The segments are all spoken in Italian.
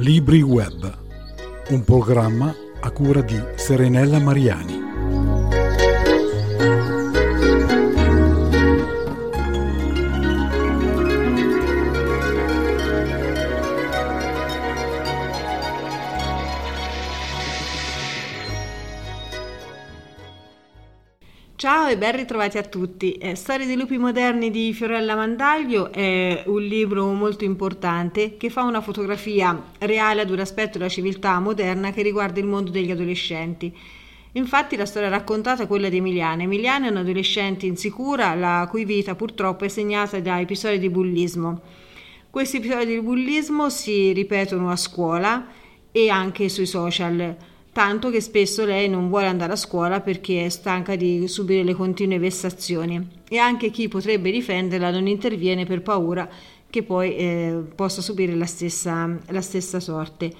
Libri Web, un programma a cura di Serenella Mariani. Ciao e ben ritrovati a tutti. Eh, Storie dei lupi moderni di Fiorella Mandaglio è un libro molto importante che fa una fotografia reale ad un aspetto della civiltà moderna che riguarda il mondo degli adolescenti. Infatti la storia raccontata è quella di Emiliana. Emiliana è un'adolescente insicura la cui vita purtroppo è segnata da episodi di bullismo. Questi episodi di bullismo si ripetono a scuola e anche sui social tanto che spesso lei non vuole andare a scuola perché è stanca di subire le continue vessazioni e anche chi potrebbe difenderla non interviene per paura che poi eh, possa subire la stessa, la stessa, sorte.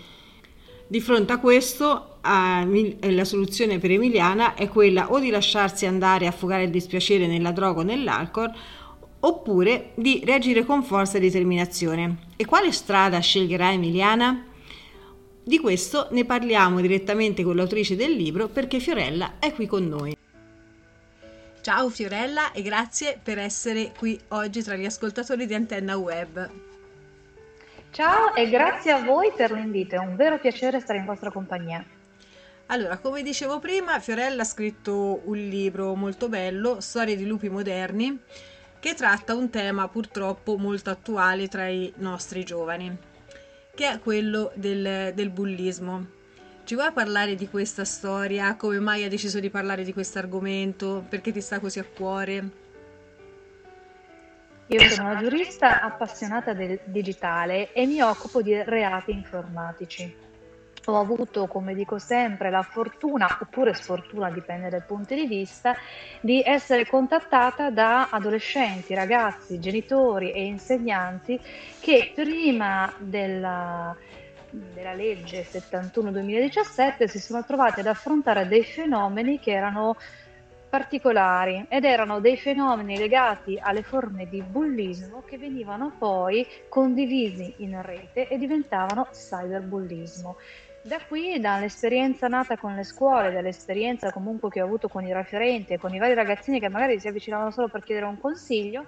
Di fronte a questo, a, la soluzione per Emiliana è quella o di lasciarsi andare a affogare il dispiacere nella droga o nell'alcol, oppure di reagire con forza e determinazione. E quale strada sceglierà Emiliana? Di questo ne parliamo direttamente con l'autrice del libro perché Fiorella è qui con noi. Ciao Fiorella e grazie per essere qui oggi tra gli ascoltatori di Antenna Web. Ciao e grazie a voi per l'invito, è un vero piacere stare in vostra compagnia. Allora, come dicevo prima, Fiorella ha scritto un libro molto bello, Storie di lupi moderni, che tratta un tema purtroppo molto attuale tra i nostri giovani che è quello del, del bullismo. Ci vuoi parlare di questa storia? Come mai hai deciso di parlare di questo argomento? Perché ti sta così a cuore? Io sono una giurista appassionata del digitale e mi occupo di reati informatici ho avuto, come dico sempre, la fortuna, oppure sfortuna, dipende dai punti di vista, di essere contattata da adolescenti, ragazzi, genitori e insegnanti che prima della, della legge 71-2017 si sono trovati ad affrontare dei fenomeni che erano particolari ed erano dei fenomeni legati alle forme di bullismo che venivano poi condivisi in rete e diventavano cyberbullismo. Da qui, dall'esperienza nata con le scuole, dall'esperienza comunque che ho avuto con i referenti e con i vari ragazzini che magari si avvicinavano solo per chiedere un consiglio,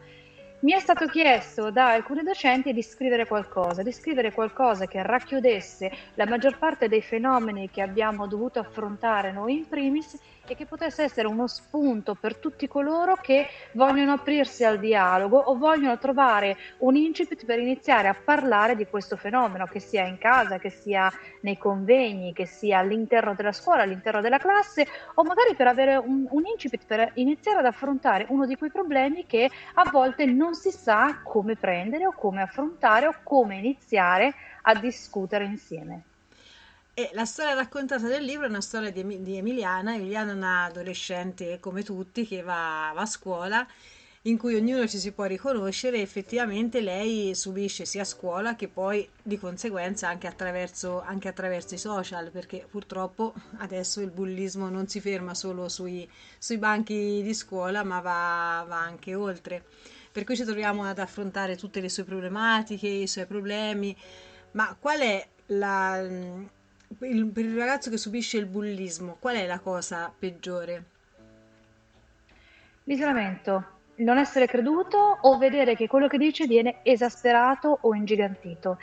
mi è stato chiesto da alcuni docenti di scrivere qualcosa, di scrivere qualcosa che racchiudesse la maggior parte dei fenomeni che abbiamo dovuto affrontare noi in primis e che potesse essere uno spunto per tutti coloro che vogliono aprirsi al dialogo o vogliono trovare un incipit per iniziare a parlare di questo fenomeno, che sia in casa, che sia nei convegni, che sia all'interno della scuola, all'interno della classe o magari per avere un, un incipit per iniziare ad affrontare uno di quei problemi che a volte non si sa come prendere o come affrontare o come iniziare a discutere insieme. E la storia raccontata del libro è una storia di, di Emiliana. Emiliana è una adolescente come tutti che va, va, a scuola, in cui ognuno ci si può riconoscere. Effettivamente lei subisce sia a scuola che poi di conseguenza anche attraverso, anche attraverso i social, perché purtroppo adesso il bullismo non si ferma solo sui, sui banchi di scuola, ma va, va anche oltre. Per cui ci troviamo ad affrontare tutte le sue problematiche, i suoi problemi. Ma qual è la il, per il ragazzo che subisce il bullismo, qual è la cosa peggiore? L'isolamento, non essere creduto o vedere che quello che dice viene esasperato o ingigantito.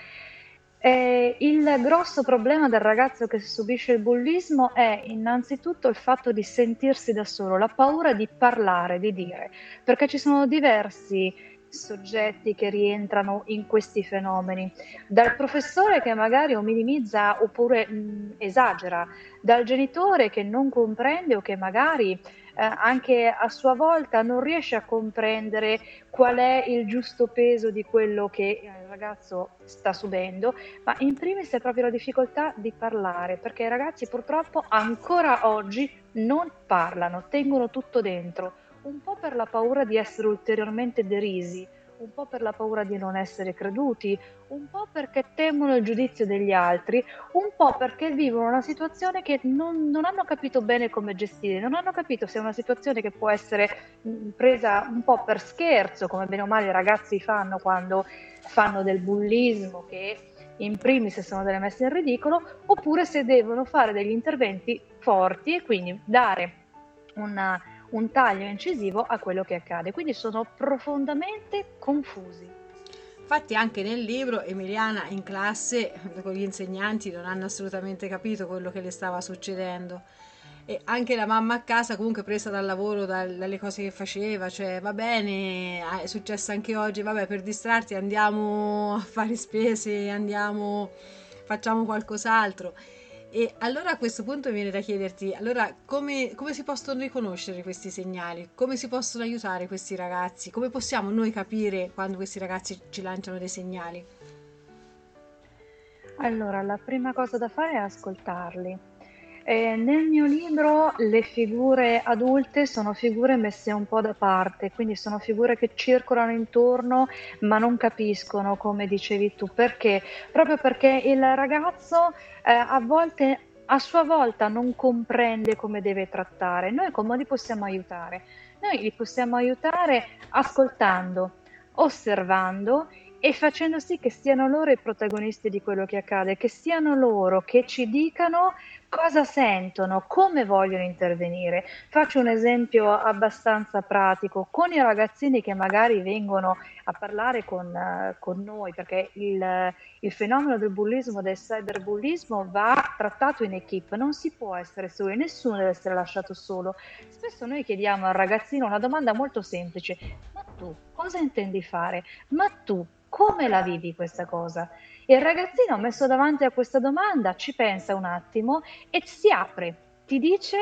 Eh, il grosso problema del ragazzo che subisce il bullismo è innanzitutto il fatto di sentirsi da solo, la paura di parlare, di dire, perché ci sono diversi soggetti che rientrano in questi fenomeni, dal professore che magari o minimizza oppure mh, esagera, dal genitore che non comprende o che magari anche a sua volta non riesce a comprendere qual è il giusto peso di quello che il ragazzo sta subendo, ma in primis è proprio la difficoltà di parlare, perché i ragazzi purtroppo ancora oggi non parlano, tengono tutto dentro un po' per la paura di essere ulteriormente derisi, un po' per la paura di non essere creduti, un po' perché temono il giudizio degli altri, un po' perché vivono una situazione che non, non, hanno capito bene come gestire, non hanno capito se è una situazione che può essere presa un po' per scherzo, come bene o male i ragazzi fanno quando fanno del bullismo, che in primis sono delle messe in ridicolo, oppure se devono fare degli interventi forti e quindi dare una, un taglio incisivo a quello che accade. Quindi sono profondamente confusi. Infatti anche nel libro Emiliana in classe con gli insegnanti non hanno assolutamente capito quello che le stava succedendo e anche la mamma a casa comunque presa dal lavoro, dal, dalle cose che faceva, cioè va bene, è successo anche oggi, vabbè per distrarti andiamo a fare spese, andiamo, facciamo qualcos'altro. E allora a questo punto viene da chiederti, allora come, come, si possono riconoscere questi segnali? Come si possono aiutare questi ragazzi? Come possiamo noi capire quando questi ragazzi ci lanciano dei segnali? Allora, la prima cosa da fare è ascoltarli eh, nel mio libro le figure adulte sono figure messe un po' da parte, quindi sono figure che circolano intorno ma non capiscono, come dicevi tu, perché? Proprio perché il ragazzo eh, a volte a sua volta non comprende come deve trattare. Noi come li possiamo aiutare? Noi li possiamo aiutare ascoltando, osservando e facendo sì che siano loro i protagonisti di quello che accade, che siano loro che ci dicano cosa sentono, come vogliono intervenire. Faccio un esempio abbastanza pratico con i ragazzini che magari vengono a parlare con, uh, con noi, perché il, il, fenomeno del bullismo, del cyberbullismo va trattato in equip, non si può essere soli, nessuno deve essere lasciato solo. Spesso noi chiediamo al ragazzino una domanda molto semplice, ma tu cosa intendi fare? Ma tu come la vivi questa cosa? E il ragazzino messo davanti a questa domanda ci pensa un attimo e si apre, ti dice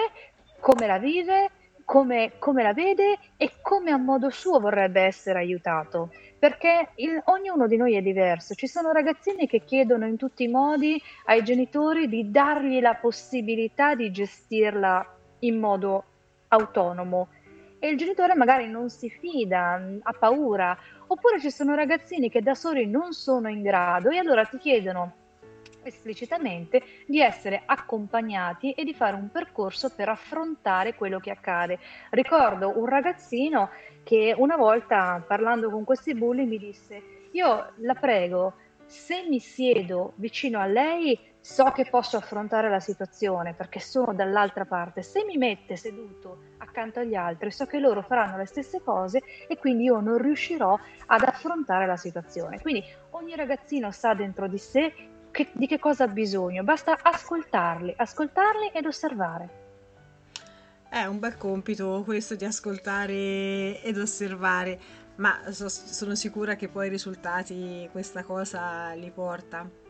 come la vive, come, come la vede e come a modo suo vorrebbe essere aiutato. Perché il, ognuno di noi è diverso. Ci sono ragazzini che chiedono in tutti i modi ai genitori di dargli la possibilità di gestirla in modo autonomo e il genitore magari non si fida, ha paura, oppure ci sono ragazzini che da soli non sono in grado e allora ti chiedono esplicitamente di essere accompagnati e di fare un percorso per affrontare quello che accade. Ricordo un ragazzino che una volta parlando con questi bulli mi disse io la prego se mi siedo vicino a lei so che posso affrontare la situazione perché sono dall'altra parte. Se mi mette seduto accanto agli altri, so che loro faranno le stesse cose e quindi io non riuscirò ad affrontare la situazione. Quindi ogni ragazzino sa dentro di sé che, di che cosa ha bisogno, basta ascoltarli, ascoltarli ed osservare. È un bel compito questo di ascoltare ed osservare, ma so, sono sicura che poi i risultati questa cosa li porta.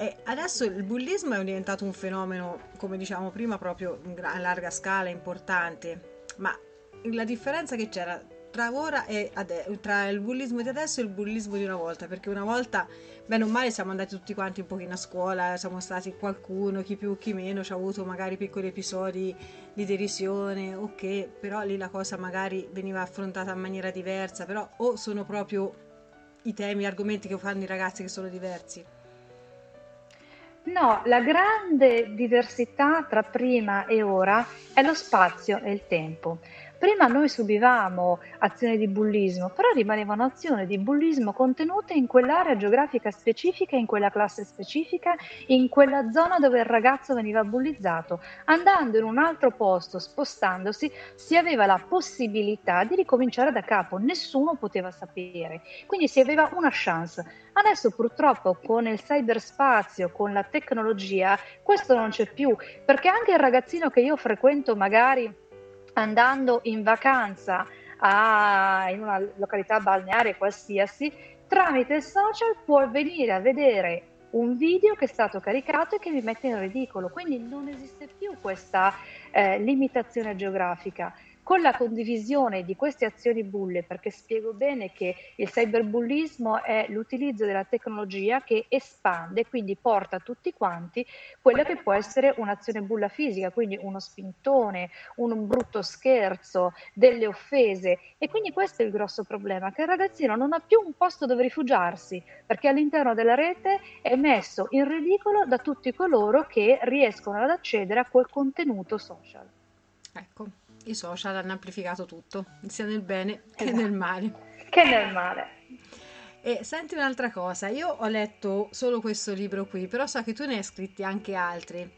E adesso il bullismo è diventato un fenomeno, come diciamo prima, proprio a larga scala, importante, ma la differenza che c'era tra ora e ade- tra il bullismo di adesso e il bullismo di una volta, perché una volta, bene o male, siamo andati tutti quanti un pochino a scuola, siamo stati qualcuno, chi più chi meno, ci ha avuto magari piccoli episodi di derisione, ok, però lì la cosa magari veniva affrontata in maniera diversa, però o sono proprio i temi, gli argomenti che fanno i ragazzi che sono diversi. No, la grande diversità tra prima e ora è lo spazio e il tempo. Prima noi subivamo azioni di bullismo, però rimanevano azioni di bullismo contenute in quell'area geografica specifica, in quella classe specifica, in quella zona dove il ragazzo veniva bullizzato. Andando in un altro posto, spostandosi, si aveva la possibilità di ricominciare da capo, nessuno poteva sapere, quindi si aveva una chance. Adesso purtroppo con il cyberspazio, con la tecnologia, questo non c'è più, perché anche il ragazzino che io frequento magari andando in vacanza a, in una località balneare qualsiasi, tramite il social può venire a vedere un video che è stato caricato e che mi mette in ridicolo. Quindi non esiste più questa eh, limitazione geografica con la condivisione di queste azioni bulle, perché spiego bene che il cyberbullismo è l'utilizzo della tecnologia che espande, quindi porta a tutti quanti quella che può essere un'azione bulla fisica, quindi uno spintone, un brutto scherzo, delle offese. E quindi questo è il grosso problema, che il ragazzino non ha più un posto dove rifugiarsi, perché all'interno della rete è messo in ridicolo da tutti coloro che riescono ad accedere a quel contenuto social. Ecco, i social hanno amplificato tutto, sia nel bene che esatto. nel male. Che nel male. E senti un'altra cosa, io ho letto solo questo libro qui, però so che tu ne hai scritti anche altri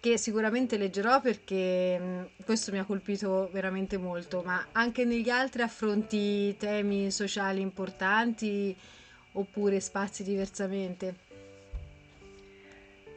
che sicuramente leggerò perché mh, questo mi ha colpito veramente molto, ma anche negli altri affronti temi sociali importanti oppure spazi diversamente?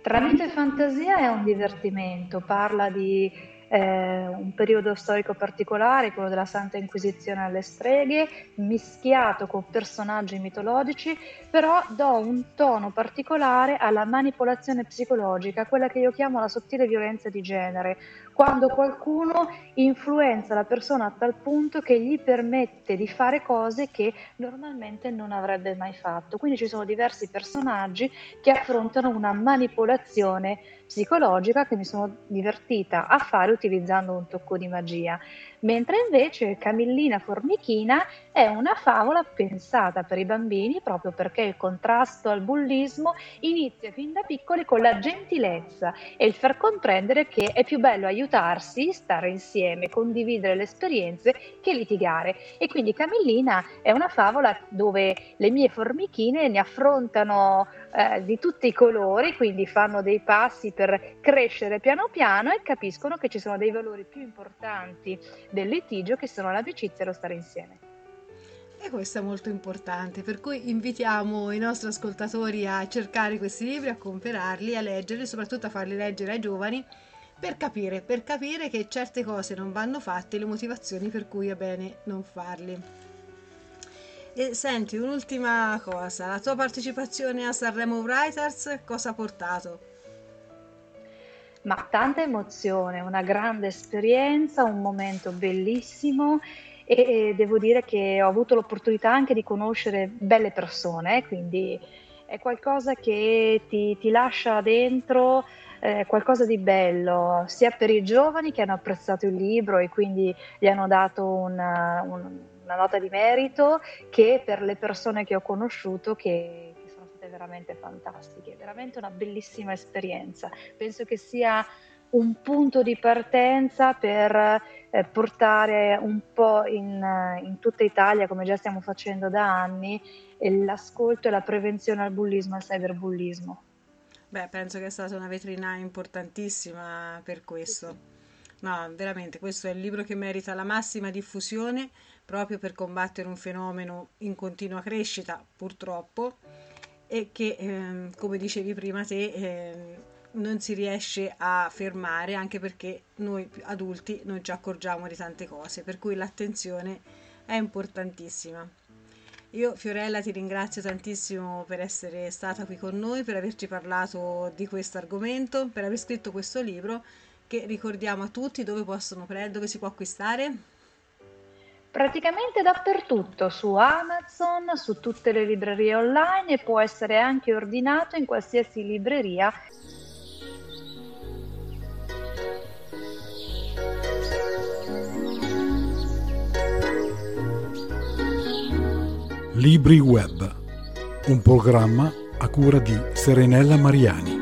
Tramite fantasia è un divertimento, parla di eh, un periodo storico particolare, quello della Santa Inquisizione alle streghe, mischiato con personaggi mitologici, però do un tono particolare alla manipolazione psicologica, quella che io chiamo la sottile violenza di genere, quando qualcuno influenza la persona a tal punto che gli permette di fare cose che normalmente non avrebbe mai fatto. Quindi ci sono diversi personaggi che affrontano una manipolazione psicologica che mi sono divertita a fare utilizzando un tocco di magia mentre invece Camillina Formichina è una favola pensata per i bambini proprio perché il contrasto al bullismo inizia fin da piccoli con la gentilezza e il far comprendere che è più bello aiutarsi, stare insieme, condividere le esperienze che litigare. E quindi Camillina è una favola dove le mie formichine ne affrontano eh, di tutti i colori, quindi fanno dei passi per crescere piano piano e capiscono che ci sono dei valori più importanti del litigio che sono l'amicizia e lo stare insieme. E questo è molto importante, per cui invitiamo i nostri ascoltatori a cercare questi libri, a comprarli, a leggerli, soprattutto a farli leggere ai giovani per capire, per capire che certe cose non vanno fatte e le motivazioni per cui è bene non farli. E senti, un'ultima cosa, la tua partecipazione a Sanremo Writers cosa ha portato? Ma tanta emozione, una grande esperienza, un momento bellissimo e devo dire che ho avuto l'opportunità anche di conoscere belle persone, quindi è qualcosa che ti, ti lascia dentro eh, qualcosa di bello, sia per i giovani che hanno apprezzato il libro e quindi gli hanno dato una, una nota di merito, che per le persone che ho conosciuto che, veramente fantastiche, veramente una bellissima esperienza. Penso che sia un punto di partenza per eh, portare un po' in, in, tutta Italia, come già stiamo facendo da anni, l'ascolto e la prevenzione al bullismo e al cyberbullismo. Beh, penso che è stata una vetrina importantissima per questo. No, veramente, questo è il libro che merita la massima diffusione proprio per combattere un fenomeno in continua crescita, purtroppo, e che, eh, come dicevi prima te, eh, non si riesce a fermare anche perché noi adulti non ci accorgiamo di tante cose, per cui l'attenzione è importantissima. Io Fiorella ti ringrazio tantissimo per essere stata qui con noi, per averci parlato di questo argomento, per aver scritto questo libro che ricordiamo a tutti dove possono dove si può acquistare. Praticamente dappertutto, su Amazon, su tutte le librerie online e può essere anche ordinato in qualsiasi libreria. Libri Web, un programma a cura di Serenella Mariani.